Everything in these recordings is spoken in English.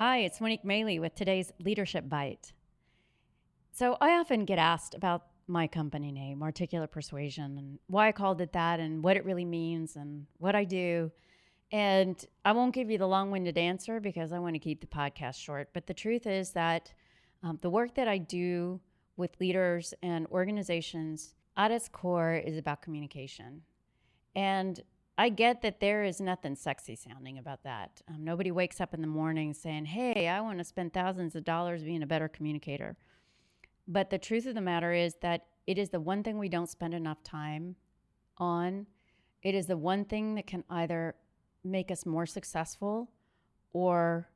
Hi, it's Monique Maley with today's Leadership Bite. So, I often get asked about my company name, Articulate Persuasion, and why I called it that, and what it really means, and what I do. And I won't give you the long winded answer because I want to keep the podcast short. But the truth is that um, the work that I do with leaders and organizations at its core is about communication. And I get that there is nothing sexy sounding about that. Um, nobody wakes up in the morning saying, Hey, I want to spend thousands of dollars being a better communicator. But the truth of the matter is that it is the one thing we don't spend enough time on. It is the one thing that can either make us more successful or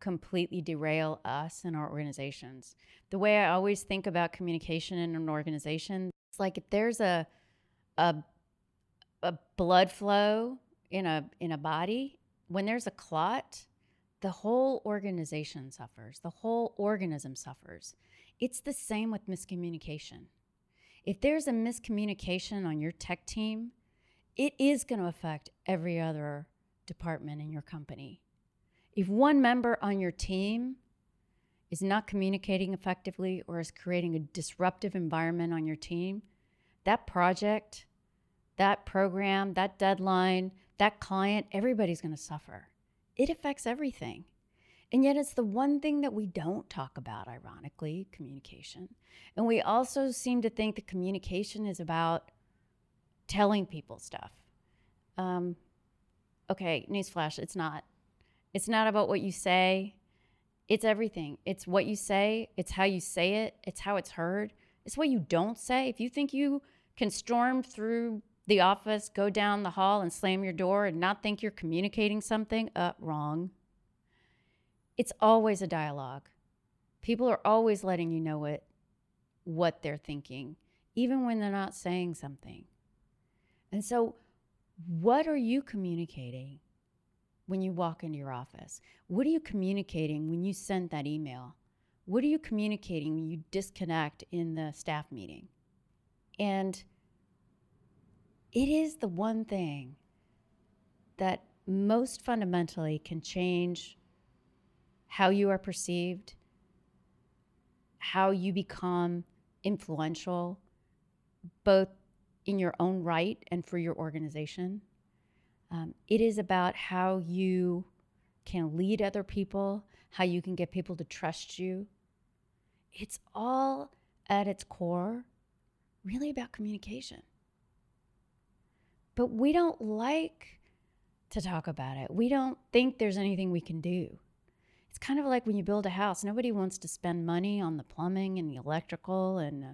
completely derail us and our organizations. The way I always think about communication in an organization, it's like if there's a a a blood flow in a in a body, when there's a clot, the whole organization suffers. The whole organism suffers. It's the same with miscommunication. If there's a miscommunication on your tech team, it is going to affect every other department in your company. If one member on your team is not communicating effectively or is creating a disruptive environment on your team, that project that program, that deadline, that client, everybody's going to suffer. It affects everything. And yet, it's the one thing that we don't talk about, ironically communication. And we also seem to think that communication is about telling people stuff. Um, okay, newsflash, it's not. It's not about what you say, it's everything. It's what you say, it's how you say it, it's how it's heard, it's what you don't say. If you think you can storm through the office, go down the hall and slam your door and not think you're communicating something, uh, wrong. It's always a dialogue. People are always letting you know what, what they're thinking, even when they're not saying something. And so, what are you communicating when you walk into your office? What are you communicating when you send that email? What are you communicating when you disconnect in the staff meeting? And it is the one thing that most fundamentally can change how you are perceived, how you become influential, both in your own right and for your organization. Um, it is about how you can lead other people, how you can get people to trust you. It's all at its core really about communication. But we don't like to talk about it. We don't think there's anything we can do. It's kind of like when you build a house. Nobody wants to spend money on the plumbing and the electrical and uh,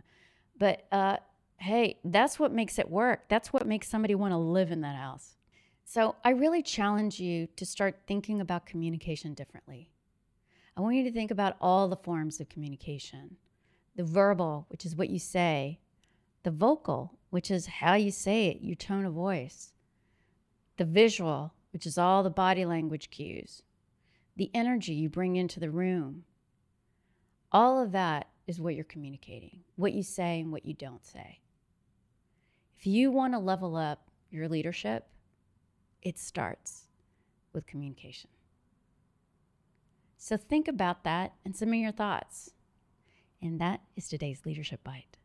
but uh, hey, that's what makes it work. That's what makes somebody want to live in that house. So I really challenge you to start thinking about communication differently. I want you to think about all the forms of communication the verbal, which is what you say, the vocal, which is how you say it, your tone of voice, the visual, which is all the body language cues, the energy you bring into the room. All of that is what you're communicating, what you say and what you don't say. If you want to level up your leadership, it starts with communication. So think about that and some of your thoughts. And that is today's Leadership Bite.